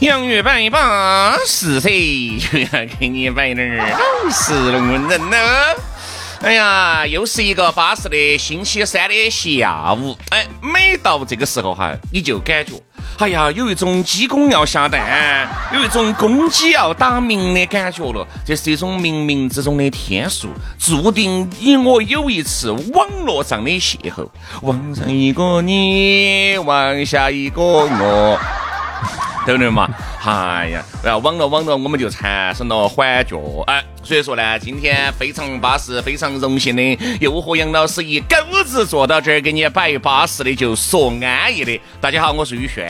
洋芋摆巴士噻，就要 给你摆点儿老式龙门阵呢。哎呀，又是一个巴适的星期三的下午。哎，每到这个时候哈，你就感觉，哎呀，有一种鸡公要下蛋，有一种公鸡要打鸣的感觉了。这是一种冥冥之中的天数，注定你我有一次网络上的邂逅。网上一个你，网下一个我。对不对嘛？哎呀，然后网络网络，我们就产生了幻觉。哎，所以说呢，今天非常巴适，非常荣幸的，又和杨老师一钩子坐到这儿，给你摆巴适的，就说安逸的。大家好，我是宇轩。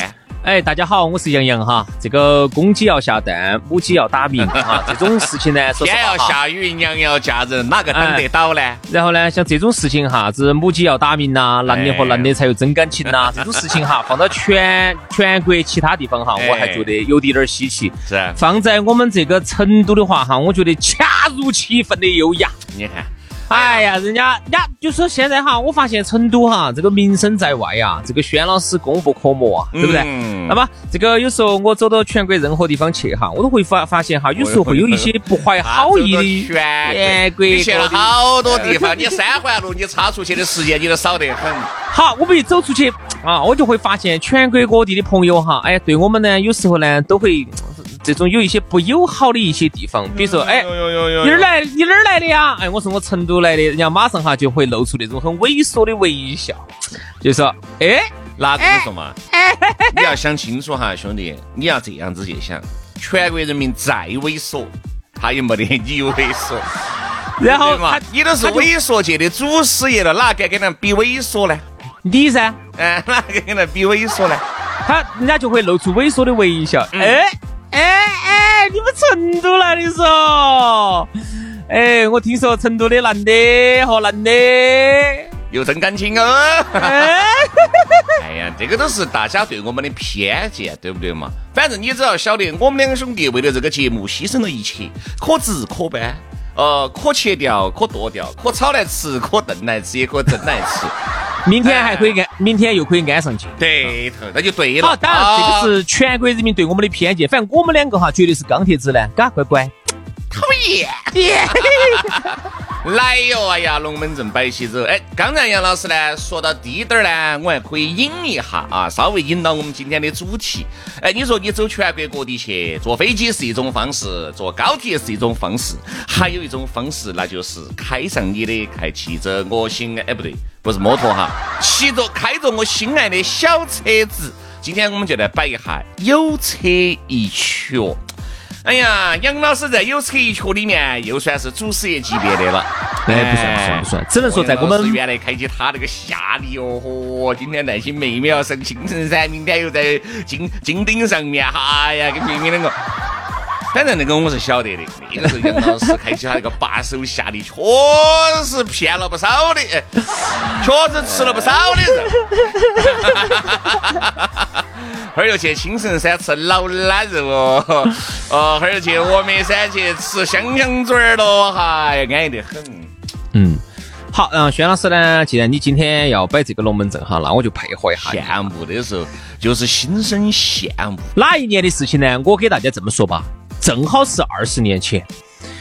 哎，大家好，我是杨洋哈。这个公鸡要下蛋，母鸡要打鸣哈，这种事情呢，天要下雨，娘要嫁人，哪个等得到呢？然后呢，像这种事情哈，子母鸡要打鸣呐，男的和男的才有真感情呐，这种事情哈，放到全全国其他地方哈，我还觉得有点点稀奇。是。放在我们这个成都的话哈，我觉得恰如其分的优雅。你看。哎呀，人家人家就说现在哈，我发现成都哈这个名声在外呀，这个轩老师功不可没啊，对不对？那么这个有时候我走到全国任何地方去哈，我都会发发现哈，有时候会有一些不怀好意的全国，你去了好多地方，你三环路你插出去的时间你都少得很。好，我们一走出去啊，我就会发现全国各地的朋友哈，哎，对我们呢有时候呢都会。这种有一些不友好的一些地方，比如说，哎，你哪儿来？你哪儿来的呀？哎，我说我成都来的，人家马上哈就会露出那种很猥琐的微笑，就说，哎，那这么说嘛？你要想清楚哈，兄弟，你要这样子去想，全国人民再猥琐，他也没得你猥琐。然后嘛，你都是猥琐界的祖师爷了，哪敢跟他比猥琐呢？你噻，哎，哪个跟他比猥琐呢？他人家就会露出猥琐的微笑，哎。哎哎，你们成都来的嗦？哎，我听说成都的男的和男的有真感情哦。哎呀，这个都是大家对我们的偏见，对不对嘛？反正你只要晓得，我们两兄弟为了这个节目牺牲了一切，可直可搬，呃，可切掉，可剁掉，可炒来吃，可炖来吃，也可蒸来吃。明天还可以安，明天又可以安上去。对头，那就对了。好，当然这个是全国人民对我们的偏见，反正我们两个哈绝对是钢铁直男，嘎乖乖。讨厌。来哟！哎呀，龙门阵摆起走。哎，刚才杨老师呢说到低点儿呢，我还可以引一下啊，稍微引到我们今天的主题。哎，你说你走全国各地去，坐飞机是一种方式，坐高铁是一种方式，还有一种方式，那就是开上你的，开骑着我心爱，哎不对，不是摩托哈，骑着开着我心爱的小车子。今天我们就来摆一下有车一缺。哎呀，杨老师在有车一缺里面又算是祖师爷级别的了。哎，不算不算不算，只能说在我们原来开启他那个夏利哦，嚯，今天那些妹妹要上青城山，明天又在金金顶上面，哎呀，跟妹妹两个。反正那个我是晓得的，那个时候杨老师开启他那个八手下力，确实骗了不少的，确实吃了不少的人。哈儿又去青城山吃老腊肉哦，哦，哈儿又去峨眉山去吃香香嘴儿了，哈，安逸得很。嗯，好，然后轩老师呢，既然你今天要摆这个龙门阵哈，那我就配合一下。羡慕的时候就是心生羡慕。哪一年的事情呢？我给大家这么说吧。正好是二十年前，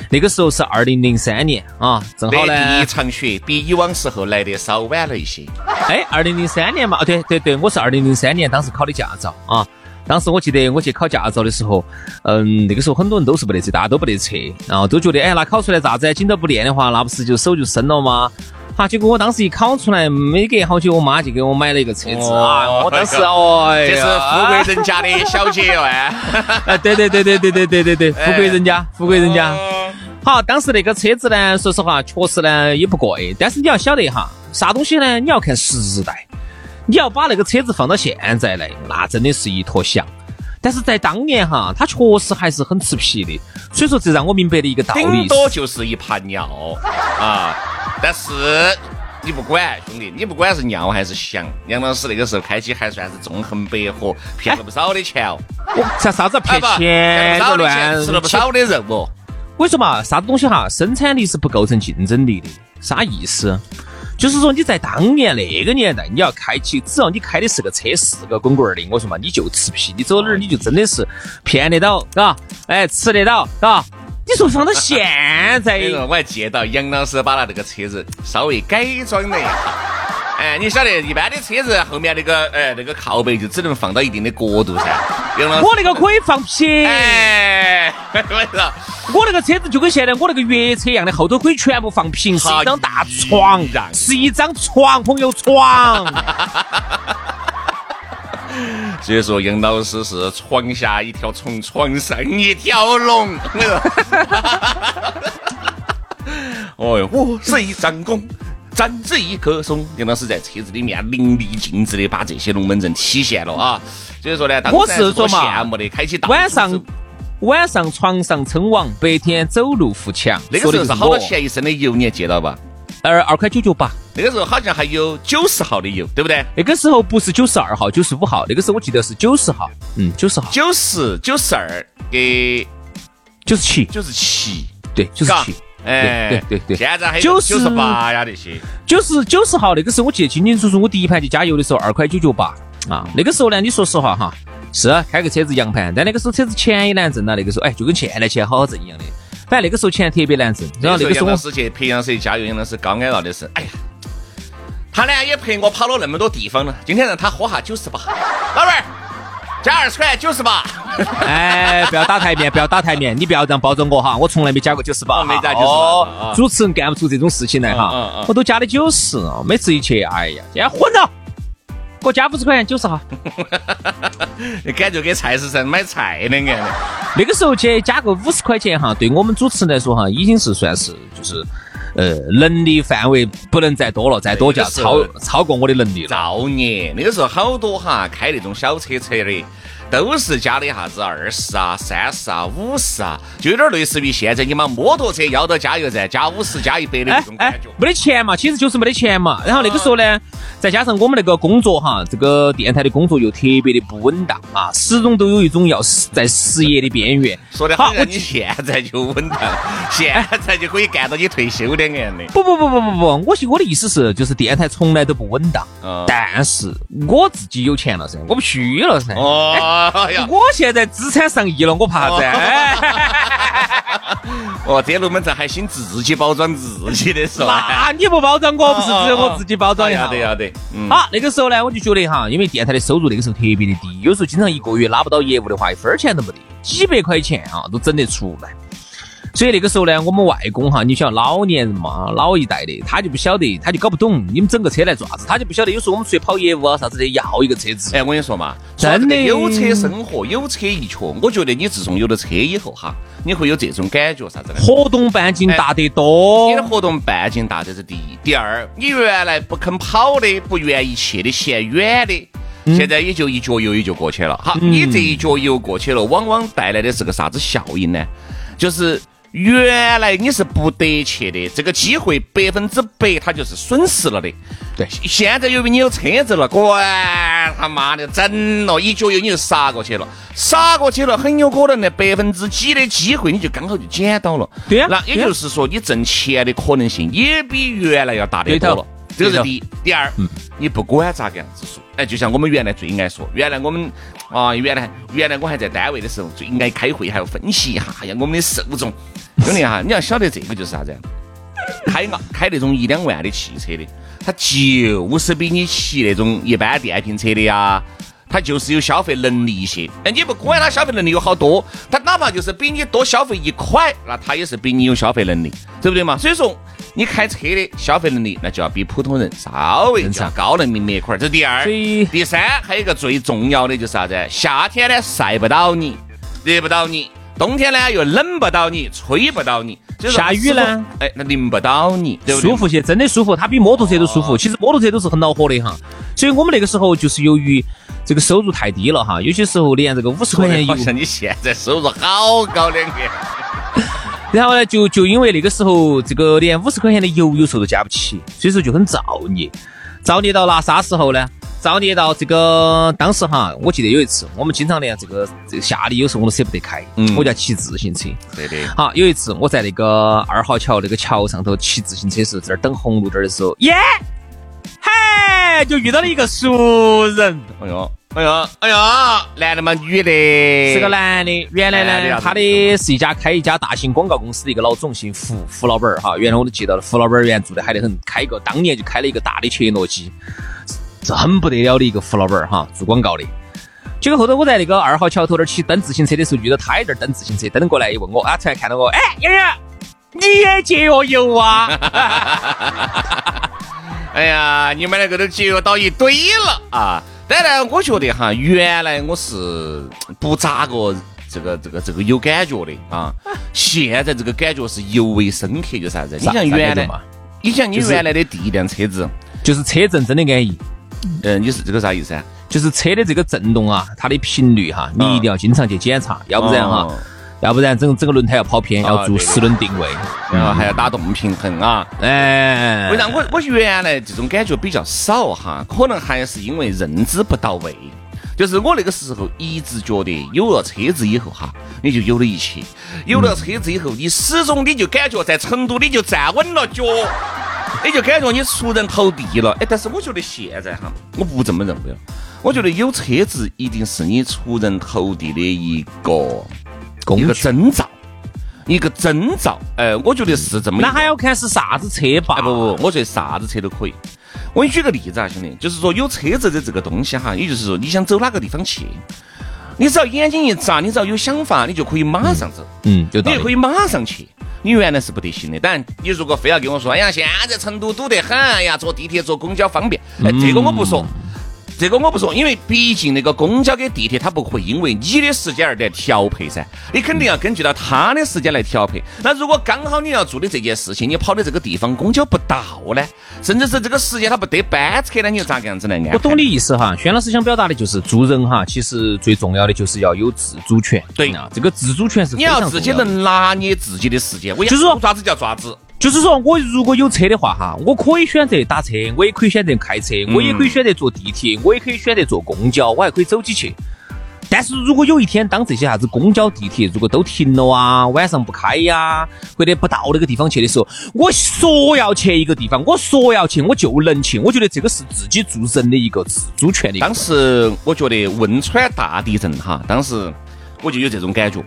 那个时候是二零零三年啊，正好呢。第一场雪比以往时候来的稍晚了一些。哎，二零零三年嘛，哦对对对，我是二零零三年当时考的驾照啊。当时我记得我去考驾照的时候，嗯，那个时候很多人都是不得车，大家都不得车，然后都觉得，哎，那考出来咋子？紧到不练的话，那不是就手就生了吗？好，结果我当时一考出来，没隔好久，我妈就给我买了一个车子啊！我当时哦，这是富贵人家的小姐哦，哎，对对对对对对对对对，富贵人家，富贵人家。好，当时那个车子呢，说实话，确实呢也不贵，但是你要晓得哈，啥东西呢？你要看时代。你要把那个车子放到现在来，那真的是一坨翔。但是在当年哈，他确实还是很吃皮的，所以说这让我明白了一个道理，顶多就是一盘尿啊。但是你不管兄弟，你不管是尿还是翔，杨老师那个时候开起还算是纵横捭阖，骗了不少的钱哦。啥啥子骗钱？不乱吃了不少的肉哦。我跟你说嘛，啥子东西哈，生产力是不构成竞争力的，啥意思？就是说你在当年那个年代，你要开起，只要你开的是个车，是个滚滚的，我说嘛，你就吃皮，你走哪儿你就真的是骗得到，嘎，哎，吃得到，嘎。你说放到现在，我还记得到杨老师把他那个车子稍微改装了一下。哎，你晓得一般的车子后面那个，哎，那个靠背就只能放到一定的角度噻。杨老师我那个可以放平。哎，我那个车子就跟现在我那个越野车一样的，后头可以全部放平，是一张大床，是一张床，朋友床。所以说，杨老师是床下一条虫，床上一条龙。哦哟，我是一张弓，站着一棵松。杨老师在车子里面淋漓尽致的把这些龙门阵体现了啊。所以说呢，我是说嘛，羡慕的，开启晚上晚上床上称王，白天走路扶墙。那个时候是好多钱一升的油，你还记到吧？二二块九九八。那个时候好像还有九十号的油，对不对？那个时候不是九十二号、九十五号，那个时候我记得是九十号，嗯，九十号。九十九十二给九十七，九十七，对，九十七。哎，对对对。现在还有九十八呀那些。九十九十号那个时候我记得清清楚楚，我第一盘去加油的时候二块九九八啊。那个时候呢，你说实话哈，是开个车子洋盘，但那个时候车子钱也难挣啊。那个时候哎，就跟现在钱好好挣一样的。反正那个时候钱特别难挣。然后那个时候杨老师去培养谁加油，杨老师高矮了的是，哎呀。他呢也陪我跑了那么多地方了，今天让他喝下九十八，老板儿加二十块九十八。哎，不要打台面，不要打台面，你不要这样抱着我哈，我从来没加过九十八，没加九十八。主持人干不出这种事情来哈，我都加的九十，每次一去，哎呀，今天混了，给我加五十块钱九十哈。你感觉给菜市场买菜的样那个时候去加个五十块钱哈，对我们主持人来说哈，已经是算是就是。呃，能力范围不能再多了，再多就要超超过我的能力了。造孽，那个时候好多哈开那种小车车的。都是加的啥子二十啊、三十啊、五十啊，就有点类似于现在你把摩托车要到加油站加五十、加一百的那种感觉。没得钱嘛，其实就是没得钱嘛。然后那个时候呢，再加上我们那个工作哈，这个电台的工作又特别的不稳当啊，始终都有一种要在失业的边缘。说的好，你现在就稳当，现在就可以干到你退休的样的。不不不不不不，我我的意思是，就是电台从来都不稳当，但是我自己有钱了噻，我不虚了噻。哦。我现在资产上亿了，我怕啥子？哦，这龙门阵还兴自己包装自己的是吧？那你不包装，我不是只有我自己包装一下？要得要得。好，那个时候呢，我就觉得哈，因为电台的收入那个时候特别的低，有时候经常一个月拉不到业务的话，一分钱都没得，几百块钱啊都整得出来。所以那个时候呢，我们外公哈，你想老年人嘛，老一代的，他就不晓得，他就搞不懂你们整个车来做啥子，他就不晓得。有时候我们出去跑业务啊啥子的，要一个车子。哎，我跟你说嘛，真的有车生活，有车一缺。我觉得你自从有了车以后哈，你会有这种感觉啥子呢？活动半径大得多。你的活动半径大，这是第一。第二，你原来不肯跑的、不愿意去的、嫌远的，现在也就一脚油也就过去了。好，你这一脚油过去了，往往带来的是个啥子效应呢？就是。原来你是不得去的，这个机会百分之百它就是损失了的。对，现在由于你有车子了，管他妈的整了，一脚油你就杀过去了，杀过去了，很有可能那百分之几的机会你就刚好就捡到了。对呀，那也就是说你挣钱的可能性也比原来要大得多了。这是第一，第二，你不管咋个样子说，哎，就像我们原来最爱说，原来我们啊，原来原来我还在单位的时候，最爱开会还要分析一下，哎呀，我们的受众。兄弟哈，你要晓得这个就是啥子？开啊开那种一两万的汽车的，他就是比你骑那种一般电瓶车的呀，他就是有消费能力一些。哎，你不管他消费能力有好多，他哪怕就是比你多消费一块，那他也是比你有消费能力，对不对嘛？所以说，你开车的消费能力，那就要比普通人稍微要高那么一块儿。这第二，第三，还有一个最重要的就是啥子？夏天呢晒不到你，热不到你。冬天呢又冷不到你，吹不到你，下雨呢，哎，那淋不到你，对不对？舒服些，真的舒服，它比摩托车都舒服。其实摩托车都是很恼火的哈，所以我们那个时候就是由于这个收入太低了哈，有些时候连这个五十块钱油，像你现在收入好高两个。然后呢，就就因为那个时候这个连五十块钱的油有时候都加不起，所以说就很造孽，造孽到拿啥时候呢？造孽到这个当时哈，我记得有一次，我们经常连这个这个夏利有时候我都舍不得开，嗯，我就要骑自行车。对的。好，有一次我在那个二号桥那个桥上头骑自行车时候，在那儿等红绿灯的时候，耶，嗨，就遇到了一个熟人。哎呦，哎呦，哎呦，男的吗？女的？是个男的。原来呢，他的是一家开一家大型广告公司的一个老总，姓胡，胡老板儿哈。原来我都记到了，胡老板儿原做的嗨得很，开一个当年就开了一个大的切诺基。是很不得了的一个胡老板儿哈，做广告的。结果后头我在那个二号桥头那儿骑蹬自行车的时候，遇到他也在蹬自行车，蹬过来一问我，啊，突然看到我，哎，杨洋，你也节约油啊？哎呀，你们两个都节约到一堆了啊！当然，我觉得哈，原来我是不咋个这个这个这个有感觉的啊。现在这个感觉是尤为深刻，就啥子？你像原来，你像你原来的第一辆车子，就是车震真的安逸。嗯，你是这个啥意思啊？就是车的这个震动啊，它的频率哈，你一定要经常去检查，要不然哈，要不然整整个轮胎要跑偏，要做四轮定位，然后还要打动平衡啊。哎，为啥我我原来这种感觉比较少哈？可能还是因为认知不到位。就是我那个时候一直觉得有了车子以后哈，你就有了一切。有了车子以后，你始终你就感觉在成都你就站稳了脚。你 就感觉你出人头地了，哎，但是我觉得现在哈，我不这么认为了。我觉得有车子一定是你出人头地的一个一个征兆，一个征兆。哎，我觉得是这么。那还要看是啥子车吧？不不，我觉得啥子车都可以。我给你举个例子啊，兄弟，就是说有车子的这个东西哈，也就是说你想走哪个地方去，你只要眼睛一眨，你只要有想法，你就可以马上走。嗯，就你就可以马上去。你原来是不得行的，当然，你如果非要跟我说，哎呀，现在成都堵得很，哎呀，坐地铁、坐公交方便，哎，这个我不说。这个我不说，因为毕竟那个公交跟地铁，它不会因为你的时间而来调配噻，你肯定要根据到他的时间来调配。那如果刚好你要做的这件事情，你跑的这个地方公交不到呢，甚至是这个时间他不得班车呢，你又咋个样子来安我懂你意思哈，轩老师想表达的就是做人哈，其实最重要的就是要有自主权。对啊，这个自主权是你要自己能拿捏自己的时间，我就是说爪子叫爪子。就是说我如果有车的话哈，我可以选择打车，我也可以选择开车，我也可以选择坐地铁，我也可以选择坐公交，我还可以走起去。但是如果有一天当这些啥子公交、地铁如果都停了啊，晚上不开呀，或者不到那个地方去的时候，我说要去一个地方，我说要去，我就能去。我觉得这个是自己做人的一个自主权利。当时我觉得汶川大地震哈，当时我就有这种感觉。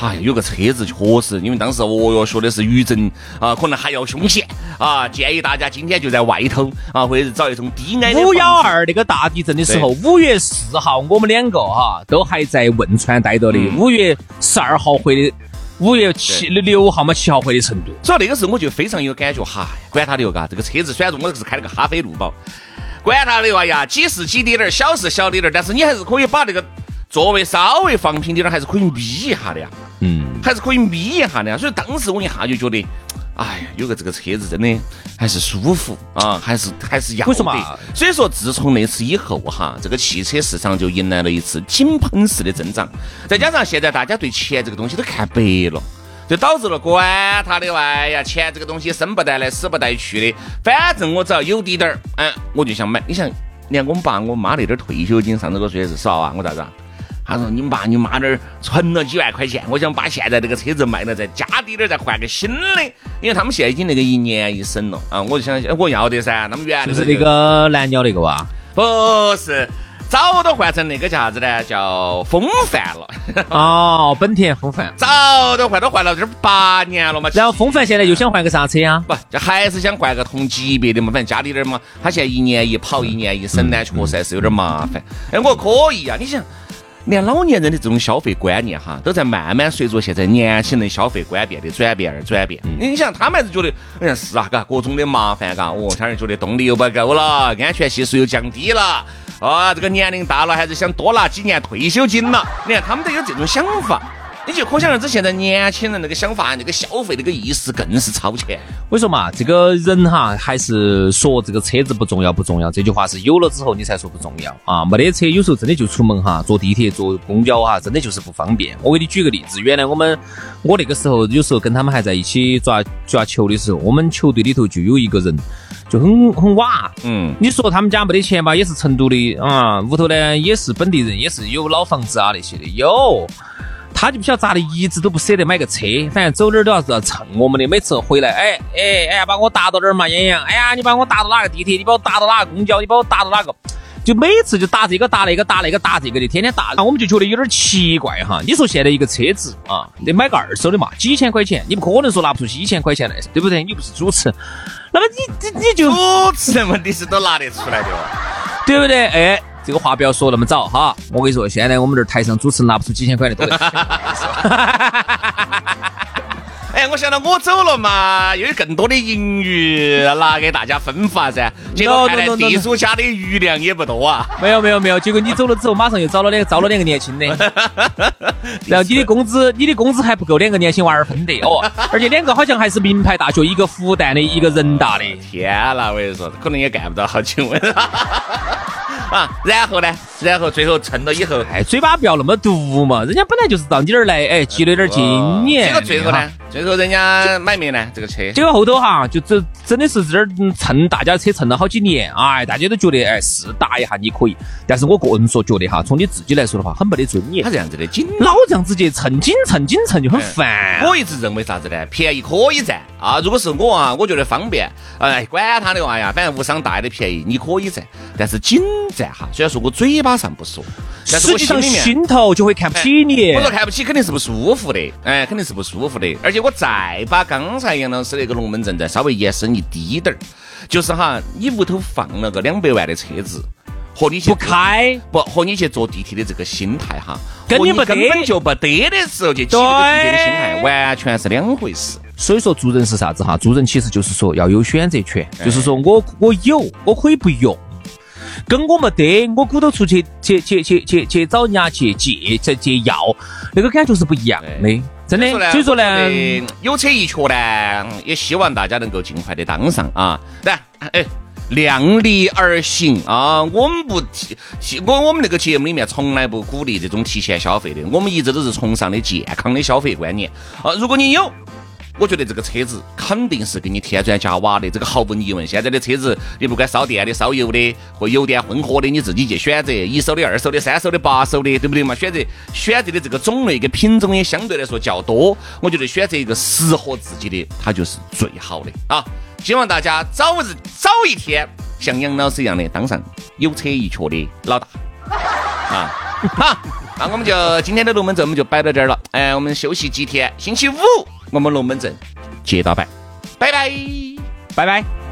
哎，有个车子确实，因为当时哦哟学的是余震啊，可能还要凶险啊。建议大家今天就在外头啊，或者是找一种低矮的。五幺二那个大地震的时候，五月四号我们两个哈都还在汶川待着的。五月十二号回的，五月七六号嘛七号回的成都。所以那个时候我就非常有感觉，哈，管他的哟，嘎，这个车子虽然说我是开了个哈飞路宝，管他的哟，哎呀，几是几滴点儿，小是小滴点儿，但是你还是可以把那个。座位稍微放平点儿，还是可以眯一下的呀。嗯，还是可以眯一下的呀。所以当时我一下就觉得，哎呀，有个这个车子真的还是舒服啊，还是还是要得。所以说，自从那次以后哈，这个汽车市场就迎来了一次井喷式的增长。再加上现在大家对钱这个东西都看白了，就导致了管他的哎呀，钱这个东西生不带来，死不带去的。反正我只要有滴点儿，嗯，我就想买。你想，连我们爸我妈那点退休金，上次我说的是少啊，我咋子？他说：“你爸你妈那儿存了几万块钱，我想把现在这个车子卖了，再加低点儿，再换个新的。因为他们现在已经那个一年一审了啊，我就想我要得噻。他们原来就是那个蓝鸟那个哇？不是，早都换成那个叫啥子呢？叫风范了。哦，本田风范，早都换都换了这八年了嘛。然后风范现在又想换个啥车啊？不，就还是想换个同级别的嘛，反正加滴点儿嘛。他现在一年一跑，一年一审呢，确实还是有点麻烦。哎，我可以啊，你想。连老年人的这种消费观念哈，都在慢慢随着现在年轻人消费观变的转变而转变。你想，他们还是觉得，哎呀是啊，嘎，各种的麻烦，嘎，哦，他人觉得动力又不够了，安全系数又降低了，啊，这个年龄大了，还是想多拿几年退休金了。你看，他们都有这种想法。你就可想而知，现在年轻人那个想法、那个消费那个意识更是超前。我说嘛，这个人哈，还是说这个车子不重要不重要，这句话是有了之后你才说不重要啊。没得车，有时候真的就出门哈，坐地铁、坐公交哈，真的就是不方便。我给你举个例子，原来我们我那个时候有时候跟他们还在一起抓抓球的时候，我们球队里头就有一个人就很很瓦，嗯，你说他们家没得钱吧，也是成都的啊，屋头呢也是本地人，也是有老房子啊那些的有。他就不晓得咋的，一直都不舍得买个车，反正走哪儿都要是要蹭我们的。每次回来，哎哎哎，把我搭到哪儿嘛，洋洋。哎呀，你把我搭到哪个地铁？你把我搭到哪个公交？你把我搭到哪个？就每次就搭这个搭那个搭那个搭这个的，天天打。我们就觉得有点奇怪哈。你说现在一个车子啊，得买个二手的嘛，几千块钱，你不可能说拿不出几千块钱来，对不对？你不是主持，那么你你你就主持人问题是都拿得出来的哦，对不对？哎。这个话不要说那么早哈，我跟你说，现在我们这儿台上主持人拿不出几千块的都。哎，我想到我走了嘛，又有更多的盈余拿给大家分发噻。结果看来地主家的余粮也不多啊。没有没有没有，结果你走了之后，马上又找了两招了两个年轻的，然后你的工资你的工资还不够两个年轻娃儿分的哦，而且两个好像还是名牌大学，一个复旦的，一个人大的。天哪，我跟你说，可能也干不到好久。啊，然后呢？然后最后趁了以后，哎，嘴巴不要那么毒嘛，人家本来就是到你这儿来，哎，积累点经验。这个最后呢？最后人家买没呢？这个车？结果后头哈，就这真的是这儿蹭大家车蹭了好几年，哎，大家都觉得哎是打一下你可以，但是我个人说觉得哈，从你自己来说的话，很没得尊严。他这样子的，紧老这样子去蹭紧蹭紧蹭就很烦。我一直认为啥子呢？便宜可以占啊，如果是我啊，我觉得方便，哎，管他的话呀，反正无伤大雅的便宜你可以占，但是紧占哈，虽然说我嘴巴上不说。实际上心头就会看不起你。我说看不起肯定是不舒服的，哎，肯定是不舒服的。而且我再把刚才杨老师那个龙门阵再稍微延伸一滴点儿，就是哈，你屋头放了个两百万的车子，和你去不开不和你去坐地铁的这个心态哈，跟你根本就不得的时候去骑这个地铁的心态，完全是两回事。所以说做人是啥子哈？做人其实就是说要有选择权，就是说我我有我可以不用。跟我没得，我鼓捣出去去去去去去找人家去借去借药，那个感觉是不一样的，真的。所以说呢，有车一缺呢，也希望大家能够尽快的当上啊。来，哎，量力而行啊。我们不提，我我们那个节目里面从来不鼓励这种提前消费的，我们一直都是崇尚的健康的消费观念啊。如果你有。我觉得这个车子肯定是给你添砖加瓦的，这个毫无疑问。现在的车子，你不管烧电的、烧油的或油电混合的，你自己去选择，一手的、二手的、三手的、八手的，对不对嘛？选择选择的这个种类跟品种也相对来说较多。我觉得选择一个适合自己的，它就是最好的啊！希望大家早日早一天像杨老师一样的当上有车一缺的老大啊！好，那我们就今天的龙门阵我们就摆到这儿了。哎，我们休息几天，星期五。我们龙门阵接到拜，拜拜，拜拜。